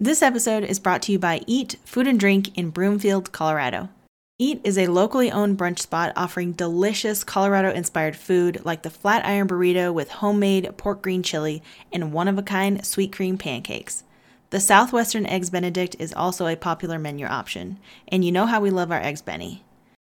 This episode is brought to you by Eat Food and Drink in Broomfield, Colorado. Eat is a locally owned brunch spot offering delicious Colorado inspired food like the flat iron burrito with homemade pork green chili and one of a kind sweet cream pancakes. The Southwestern Eggs Benedict is also a popular menu option, and you know how we love our Eggs Benny.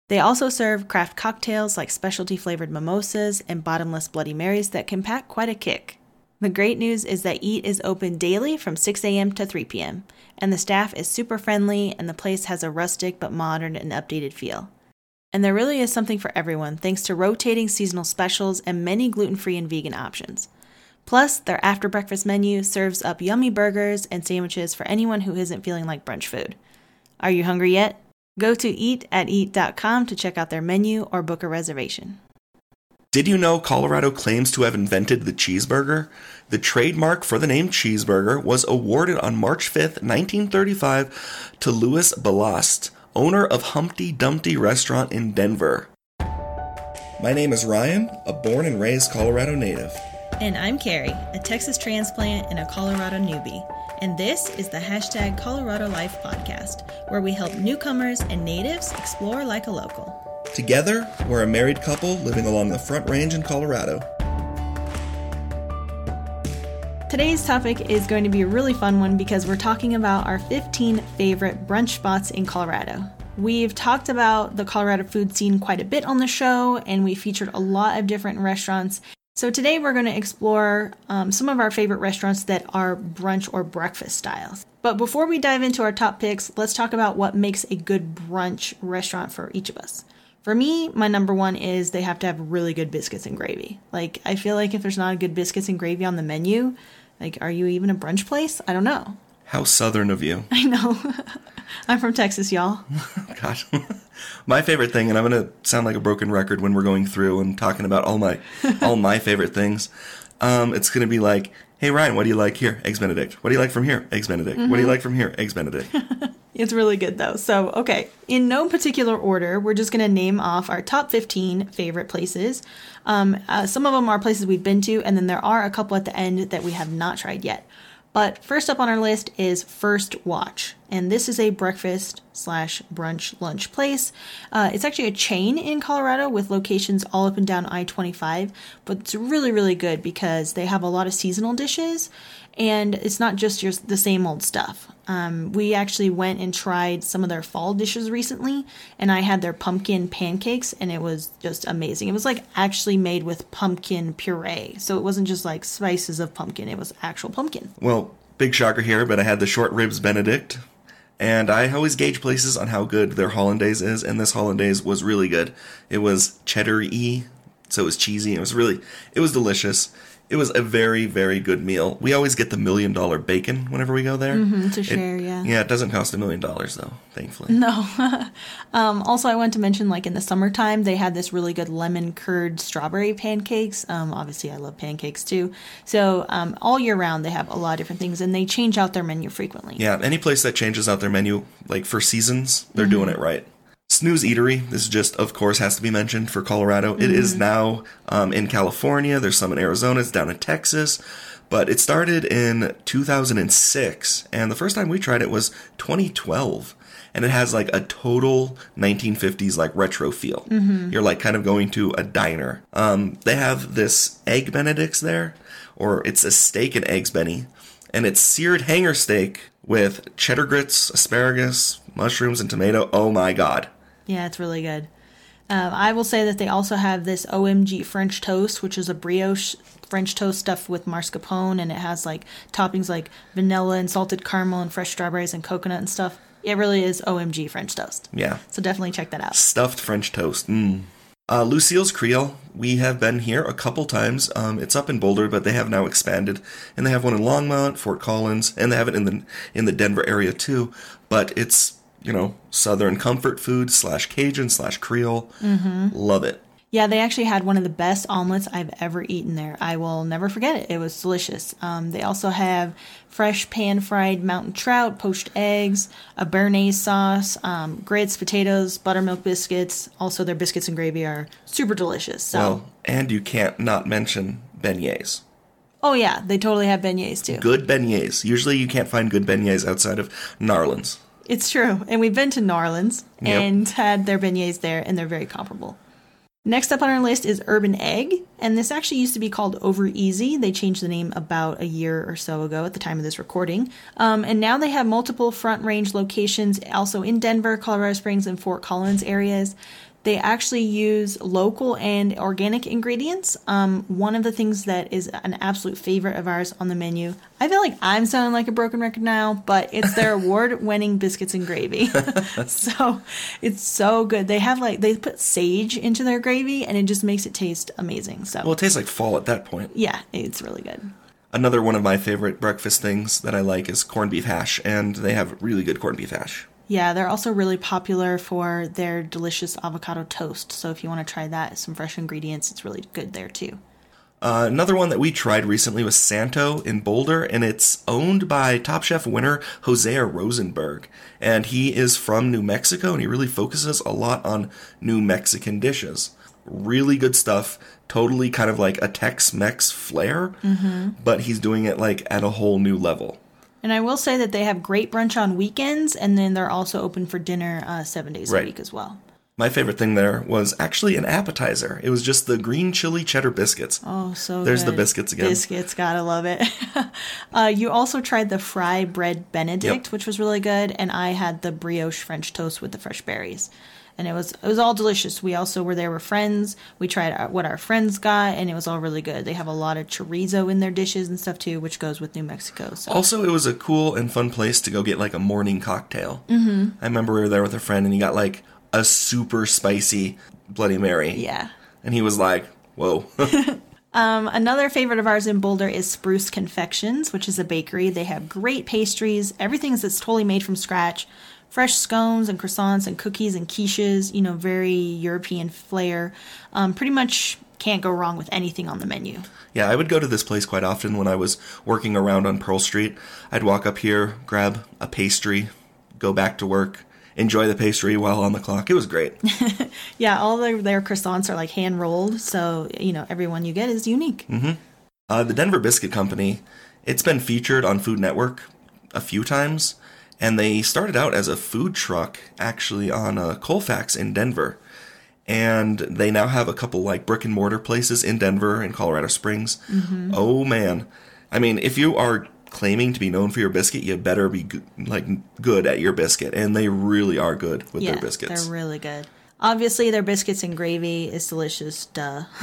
They also serve craft cocktails like specialty flavored mimosas and bottomless Bloody Marys that can pack quite a kick. The great news is that Eat is open daily from 6 a.m. to 3 p.m., and the staff is super friendly and the place has a rustic but modern and updated feel. And there really is something for everyone thanks to rotating seasonal specials and many gluten free and vegan options. Plus, their after breakfast menu serves up yummy burgers and sandwiches for anyone who isn't feeling like brunch food. Are you hungry yet? Go to eat at eat.com to check out their menu or book a reservation. Did you know Colorado claims to have invented the cheeseburger? The trademark for the name cheeseburger was awarded on March 5th, 1935 to Louis Ballast, owner of Humpty Dumpty Restaurant in Denver. My name is Ryan, a born and raised Colorado native. And I'm Carrie, a Texas transplant and a Colorado newbie. And this is the hashtag Colorado Life podcast, where we help newcomers and natives explore like a local. Together, we're a married couple living along the Front Range in Colorado. Today's topic is going to be a really fun one because we're talking about our 15 favorite brunch spots in Colorado. We've talked about the Colorado food scene quite a bit on the show, and we featured a lot of different restaurants. So today we're going to explore um, some of our favorite restaurants that are brunch or breakfast styles. But before we dive into our top picks, let's talk about what makes a good brunch restaurant for each of us. For me, my number one is they have to have really good biscuits and gravy. Like, I feel like if there's not a good biscuits and gravy on the menu, like, are you even a brunch place? I don't know. How southern of you. I know. I'm from Texas, y'all. Gosh. my favorite thing, and I'm going to sound like a broken record when we're going through and talking about all my all my favorite things. Um, it's going to be like, hey, Ryan, what do you like here? Eggs Benedict. What do you like from here? Eggs Benedict. Mm-hmm. What do you like from here? Eggs Benedict. It's really good, though. So, okay, in no particular order, we're just going to name off our top 15 favorite places. Um, uh, some of them are places we've been to, and then there are a couple at the end that we have not tried yet. But first up on our list is First Watch, and this is a breakfast slash brunch lunch place. Uh, it's actually a chain in Colorado with locations all up and down I 25, but it's really, really good because they have a lot of seasonal dishes and it's not just your, the same old stuff. Um, we actually went and tried some of their fall dishes recently, and I had their pumpkin pancakes, and it was just amazing. It was like actually made with pumpkin puree, so it wasn't just like spices of pumpkin; it was actual pumpkin. Well, big shocker here, but I had the short ribs Benedict, and I always gauge places on how good their hollandaise is, and this hollandaise was really good. It was cheddar-y, so it was cheesy. It was really, it was delicious it was a very very good meal. We always get the million dollar bacon whenever we go there mm-hmm, to share. It, yeah, yeah, it doesn't cost a million dollars though, thankfully. No. um, also, I want to mention like in the summertime they had this really good lemon curd strawberry pancakes. Um, obviously, I love pancakes too. So um, all year round they have a lot of different things, and they change out their menu frequently. Yeah, any place that changes out their menu like for seasons, they're mm-hmm. doing it right. Snooze Eatery, this just, of course, has to be mentioned for Colorado. Mm-hmm. It is mm-hmm. now um, in California. There's some in Arizona. It's down in Texas. But it started in 2006. And the first time we tried it was 2012. And it has like a total 1950s like retro feel. Mm-hmm. You're like kind of going to a diner. Um, they have this egg benedicts there, or it's a steak and eggs benny. And it's seared hanger steak with cheddar grits, asparagus, mushrooms, and tomato. Oh my god. Yeah, it's really good. Um, I will say that they also have this OMG French toast, which is a brioche French toast stuffed with mascarpone, and it has like toppings like vanilla and salted caramel and fresh strawberries and coconut and stuff. It really is OMG French toast. Yeah. So definitely check that out. Stuffed French toast. Mm. Uh, Lucille's Creole. We have been here a couple times. Um, it's up in Boulder, but they have now expanded, and they have one in Longmont, Fort Collins, and they have it in the in the Denver area too. But it's you know, Southern comfort food slash Cajun slash Creole. Mm-hmm. Love it. Yeah, they actually had one of the best omelets I've ever eaten there. I will never forget it. It was delicious. Um, they also have fresh pan fried mountain trout, poached eggs, a béarnaise sauce, um, grits, potatoes, buttermilk biscuits. Also, their biscuits and gravy are super delicious. So. Well, and you can't not mention beignets. Oh yeah, they totally have beignets too. Good beignets. Usually you can't find good beignets outside of Nawlins. It's true. And we've been to Nawlins Yep. and had their beignets there, and they're very comparable. Next up on our list is Urban Egg, and this actually used to be called Over Easy. They changed the name about a year or so ago at the time of this recording. Um, and now they have multiple front range locations also in Denver, Colorado Springs, and Fort Collins areas. They actually use local and organic ingredients. Um, one of the things that is an absolute favorite of ours on the menu, I feel like I'm sounding like a broken record now, but it's their award winning biscuits and gravy. so it's so good. They have like, they put sage into their gravy and it just makes it taste amazing. So, Well, it tastes like fall at that point. yeah, it's really good. Another one of my favorite breakfast things that I like is corned beef hash, and they have really good corned beef hash. Yeah, they're also really popular for their delicious avocado toast. So if you want to try that, some fresh ingredients, it's really good there too. Uh, another one that we tried recently was Santo in Boulder, and it's owned by Top Chef winner Hosea Rosenberg. And he is from New Mexico, and he really focuses a lot on New Mexican dishes. Really good stuff. Totally kind of like a Tex Mex flair, but he's doing it like at a whole new level. And I will say that they have great brunch on weekends, and then they're also open for dinner uh, seven days Right. a week as well. My favorite thing there was actually an appetizer. It was just the green chili cheddar biscuits. Oh, so There's the biscuits again. Biscuits, gotta love it. uh, you also tried the fry bread Benedict, Yep. which was really good, and I had the brioche French toast with the fresh berries, and it was it was all delicious. We also were there with friends. We tried our, what our friends got, and it was all really good. They have a lot of chorizo in their dishes and stuff too, which goes with New Mexico. So Also, it was a cool and fun place to go get like a morning cocktail. Mm-hmm. I remember we were there with a friend, and he got like a super spicy Bloody Mary. yeah. And he was like, "Whoa." Um, another favorite of ours in Boulder is Spruce Confections, which is a bakery. They have great pastries, Everything's that's totally made from scratch. Fresh scones and croissants and cookies and quiches, you know, very European flair. Um, pretty much can't go wrong with anything on the menu. yeah, I would go to this place quite often when I was working around on Pearl Street. I'd walk up here, grab a pastry, go back to work, enjoy the pastry while on the clock. It was great. Yeah, all their, their croissants are like hand rolled, so, you know, every one you get is unique. Uh, the Denver Biscuit Company, it's been featured on Food Network a few times, and they started out as a food truck actually on uh, Colfax in Denver. And they now have a couple like brick and mortar places in Denver and Colorado Springs. Oh man. I mean, if you are claiming to be known for your biscuit, you better be like good at your biscuit, and they really are good with yeah, their biscuits. they're really good. Obviously, their biscuits and gravy is delicious, duh.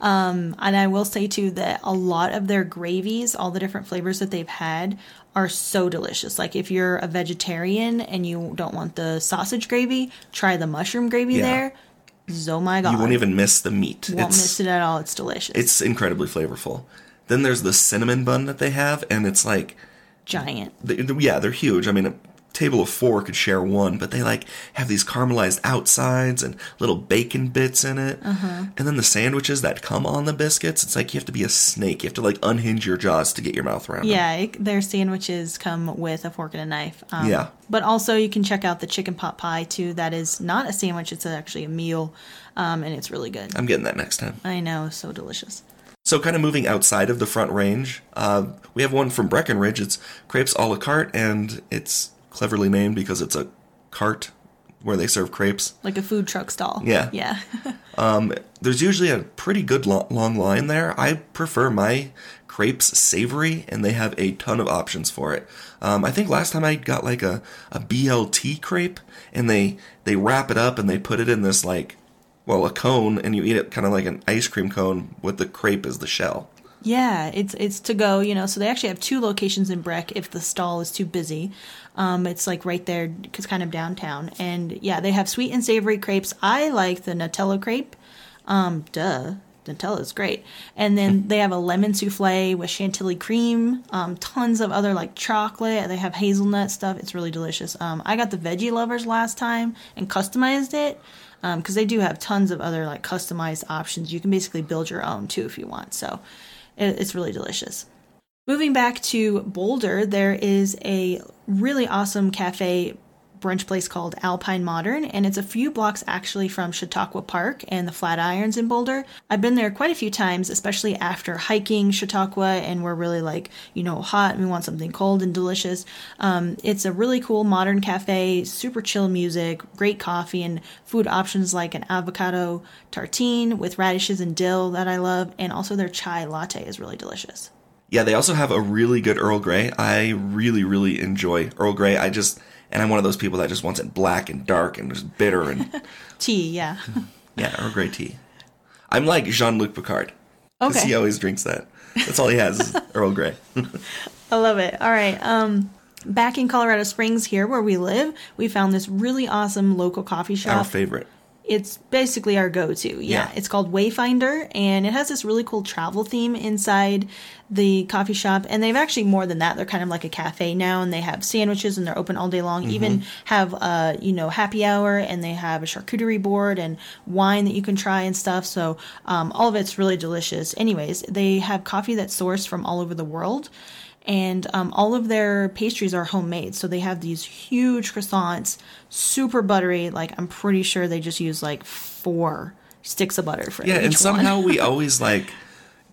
um, and I will say too that a lot of their gravies, all the different flavors that they've had, are so delicious. Like if you're a vegetarian and you don't want the sausage gravy, try the mushroom gravy Yeah. there. Oh my god, you won't even miss the meat. Won't it's miss it at all. It's delicious. it's incredibly flavorful. Then there's the cinnamon bun that they have, and it's like giant. they, yeah, they're huge. I mean, table of four could share one, but they like have these caramelized outsides and little bacon bits in it. Uh-huh. And then the sandwiches that come on the biscuits, it's like you have to be a snake. You have to like unhinge your jaws to get your mouth around them. Yeah, it, their sandwiches come with a fork and a knife. Um, Yeah. But also, you can check out the chicken pot pie too. That is not a sandwich; it's actually a meal, um, and it's really good. I'm getting that next time. I know, so delicious. So, kind of moving outside of the front range, uh, we have one from Breckenridge. It's crepes a la carte, and it's cleverly named because it's a cart where they serve crepes. Like a food truck stall. Yeah. Yeah. There's usually a pretty good lo- long line there. I prefer my crepes savory, and they have a ton of options for it. Um, I think last time I got like a, a BLT crepe, and they they wrap it up and they put it in this like, well, a cone, and you eat it kind of like an ice cream cone with the crepe as the shell. Yeah, it's it's to go, you know. So they actually have two locations in Breck if the stall is too busy. Um, it's like right there, it's kind of downtown. And yeah, they have sweet and savory crepes. I like the Nutella crepe. Um, duh. Nutella is great. And then they have a lemon souffle with chantilly cream, um, tons of other like chocolate. They have hazelnut stuff. It's really delicious. Um, I got the veggie lovers last time and customized it because they do have tons of other like customized options. You can basically build your own too if you want. So it's really delicious. Moving back to Boulder, there is a really awesome cafe brunch place called Alpine Modern, and it's a few blocks actually from Chautauqua Park and the Flatirons in Boulder. I've been there quite a few times, especially after hiking Chautauqua, and we're really like, you know, hot and we want something cold and delicious. Um, it's a really cool modern cafe, super chill music, great coffee, and food options like an avocado tartine with radishes and dill that I love, and also their chai latte is really delicious. Yeah, they also have a really good Earl Grey. I really, really enjoy Earl Grey. I just, and I'm one of those people that just wants it black and dark and just bitter and Tea, yeah. yeah, Earl Grey tea. I'm like Jean Luc Picard. Because Okay. he always drinks that. That's all he has Earl Grey. I love it. All right. Um, back in Colorado Springs, here where we live, we found this really awesome local coffee shop. Our favorite. It's basically our go-to. Yeah. Yeah. It's called Wayfinder, and it has this really cool travel theme inside the coffee shop. And they've actually more than that. They're kind of like a cafe now, and they have sandwiches, and they're open all day long. Even have uh, you know happy hour, and they have a charcuterie board and wine that you can try and stuff. So um, all of it's really delicious. Anyways, they have coffee that's sourced from all over the world and um, all of their pastries are homemade. So they have these huge croissants, super buttery. Like I'm pretty sure they just use like four sticks of butter for. Yeah, and somehow we always like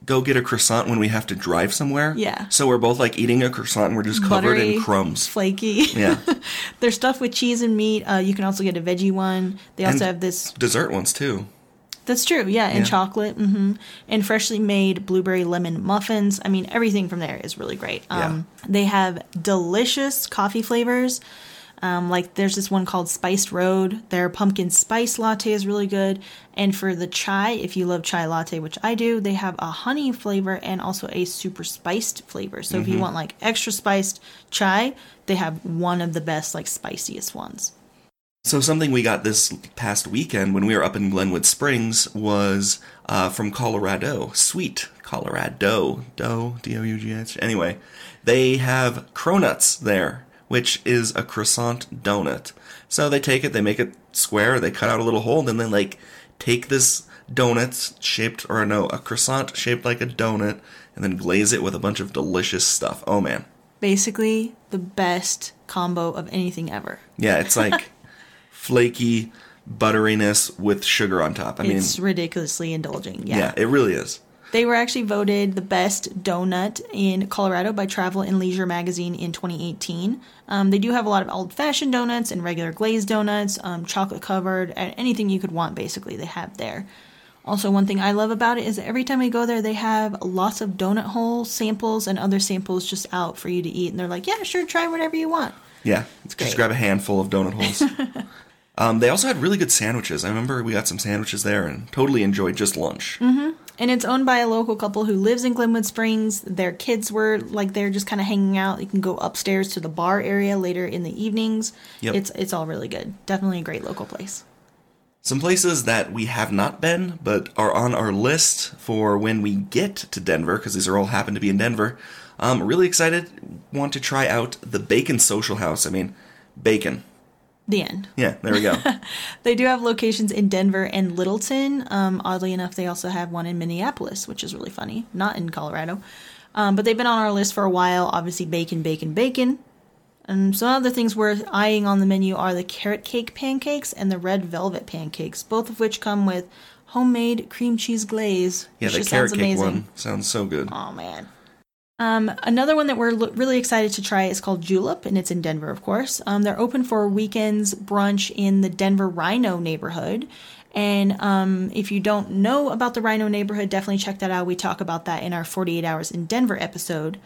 go get a croissant when we have to drive somewhere. Yeah. So we're both like eating a croissant and we're just covered Buttery, in crumbs. flaky. Yeah. They're stuffed with cheese and meat. Uh, you can also get a veggie one. They also And- have this. Dessert ones too. That's true. Yeah, and Yeah. chocolate. hmm And freshly made blueberry lemon muffins. I mean, everything from there is really great. Um, They have delicious coffee flavors. Um, like there's this one called Spiced Road. Their pumpkin spice latte is really good. And for the chai, if you love chai latte, which I do, they have a honey flavor and also a super spiced flavor. So if you want like extra spiced chai, they have one of the best like spiciest ones. So something we got this past weekend when we were up in Glenwood Springs was uh, from Colorado, Sweet Colorado, Dough, D-O-U-G-H. Anyway, they have cronuts there, which is a croissant donut. So they take it, they make it square, they cut out a little hole, then they like take this donut shaped, or no, a croissant shaped like a donut, and then glaze it with a bunch of delicious stuff. Oh man. Basically, the best combo of anything ever. Yeah, it's like flaky butteriness with sugar on top. I mean, it's ridiculously indulging. Yeah. yeah, it really is. They were actually voted the best donut in Colorado by Travel and Leisure magazine in 2018. Um, they do have a lot of old fashioned donuts and regular glazed donuts, um, chocolate covered, and anything you could want, basically, they have there. Also, one thing I love about it is that every time we go there, they have lots of donut hole samples and other samples just out for you to eat. And they're like, yeah, sure, try whatever you want. Yeah, just great. Just grab a handful of donut holes. um, they also had really good sandwiches. I remember we got some sandwiches there and totally enjoyed just lunch. Mm-hmm. And it's owned by a local couple who lives in Glenwood Springs. Their kids were like they're just kind of hanging out. You can go upstairs to the bar area later in the evenings. Yep. It's it's all really good. Definitely a great local place. Some places that we have not been, but are on our list for when we get to Denver, because these are all happen to be in Denver. Um, really excited. Want to try out the Bacon Social House. I mean, bacon. The end. Yeah, there we go. They do have locations in Denver and Littleton. Um, oddly enough, they also have one in Minneapolis, which is really funny. Not in Colorado. Um, but they've been on our list for a while. Obviously, bacon, bacon, bacon. And some other things worth eyeing on the menu are the carrot cake pancakes and the red velvet pancakes, both of which come with homemade cream cheese glaze. Yeah, the carrot cake amazing. one sounds so good. Oh man. Um, another one that we're lo- really excited to try is called Julep, and it's in Denver, of course. Um, they're open for weekends brunch in the Denver RiNo neighborhood. And um, if you don't know about the RiNo neighborhood, definitely check that out. We talk about that in our 48 Hours in Denver episode.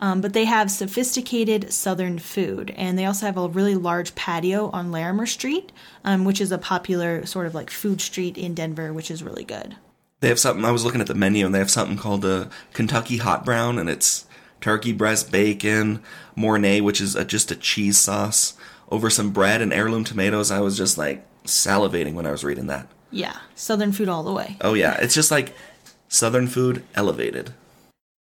Um, but they have sophisticated Southern food, and they also have a really large patio on Larimer Street, um, which is a popular sort of like food street in Denver, which is really good. They have something. I was looking at the menu, and they have something called a Kentucky Hot Brown, and it's turkey breast bacon, Mornay, which is a, just a cheese sauce, over some bread and heirloom tomatoes. I was just like salivating when I was reading that. Yeah, Southern food all the way. Oh yeah, it's just like Southern food elevated.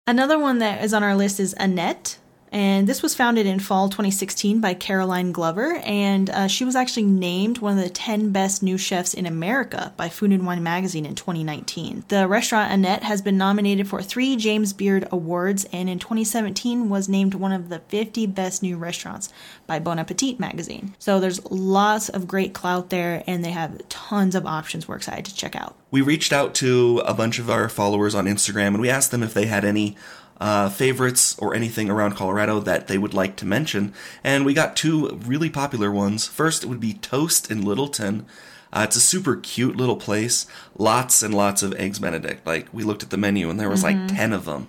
Another one that is on our list is Annette. And this was founded in fall 2016 by Caroline Glover, and uh, she was actually named one of the 10 best new chefs in America by Food and Wine magazine in 2019. The restaurant Annette has been nominated for three James Beard Awards, and in 2017 was named one of the 50 best new restaurants by Bon Appetit magazine. So there's lots of great clout there, and they have tons of options we're excited to check out. We reached out to a bunch of our followers on Instagram and we asked them if they had any uh, favorites or anything around Colorado that they would like to mention. And we got two really popular ones. First, it would be Toast in Littleton. Uh, it's a super cute little place. Lots and lots of eggs Benedict. Like we looked at the menu and there was mm-hmm. like ten of them.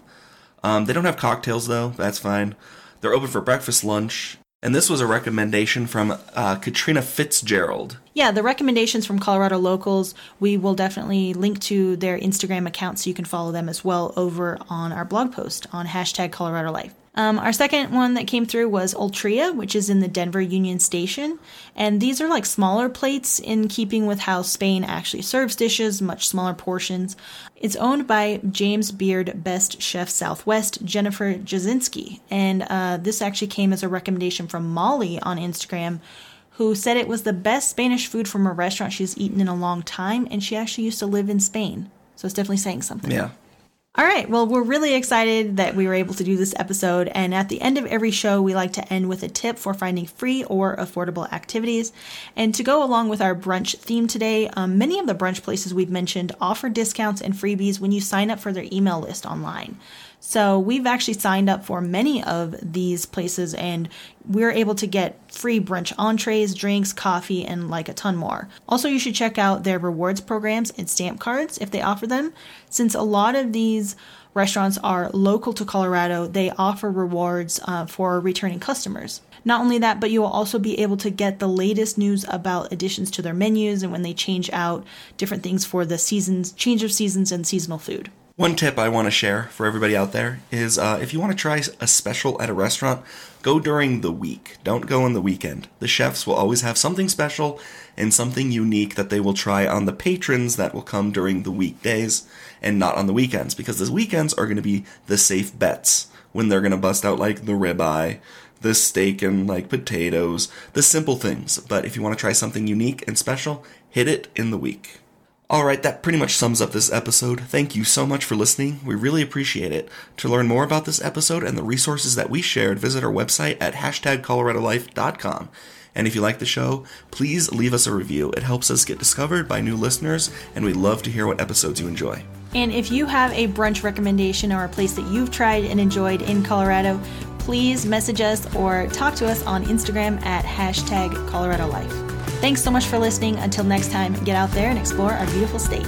Um, they don't have cocktails though. That's fine. They're open for breakfast, lunch, and this was a recommendation from uh, Katrina Fitzgerald. Yeah, the recommendations from Colorado locals, we will definitely link to their Instagram account so you can follow them as well over on our blog post on hashtag Colorado Life. Um, our second one that came through was Ultreia, which is in the Denver Union Station. And these are like smaller plates in keeping with how Spain actually serves dishes, much smaller portions. It's owned by James Beard Best Chef Southwest, Jennifer Jasinski. And uh, this actually came as a recommendation from Molly on Instagram, who said it was the best Spanish food from a restaurant she's eaten in a long time. And she actually used to live in Spain. So it's definitely saying something. Yeah. All right. Well, we're really excited that we were able to do this episode. And at the end of every show, we like to end with a tip for finding free or affordable activities. And to go along with our brunch theme today, um, many of the brunch places we've mentioned offer discounts and freebies when you sign up for their email list online. So we've actually signed up for many of these places and we're able to get free brunch entrees, drinks, coffee, and like a ton more. Also, you should check out their rewards programs and stamp cards if they offer them, since a lot of these restaurants are local to Colorado, they offer rewards uh, for returning customers. Not only that, but you will also be able to get the latest news about additions to their menus and when they change out different things for the seasons, change of seasons, and seasonal food. One tip I want to share for everybody out there is uh, if you want to try a special at a restaurant, go during the week. Don't go on the weekend. The chefs will always have something special and something unique that they will try on the patrons that will come during the weekdays and not on the weekends because the weekends are going to be the safe bets when they're going to bust out like the ribeye, the steak and like potatoes, the simple things. But if you want to try something unique and special, hit it in the week. Alright, that pretty much sums up this episode. Thank you so much for listening. We really appreciate it. To learn more about this episode and the resources that we shared, visit our website at hashtag coloradolife.com. And if you like the show, please leave us a review. It helps us get discovered by new listeners, and we love to hear what episodes you enjoy. And if you have a brunch recommendation or a place that you've tried and enjoyed in Colorado, please message us or talk to us on Instagram at hashtag Colorado Life. Thanks so much for listening. Until next time, get out there and explore our beautiful state.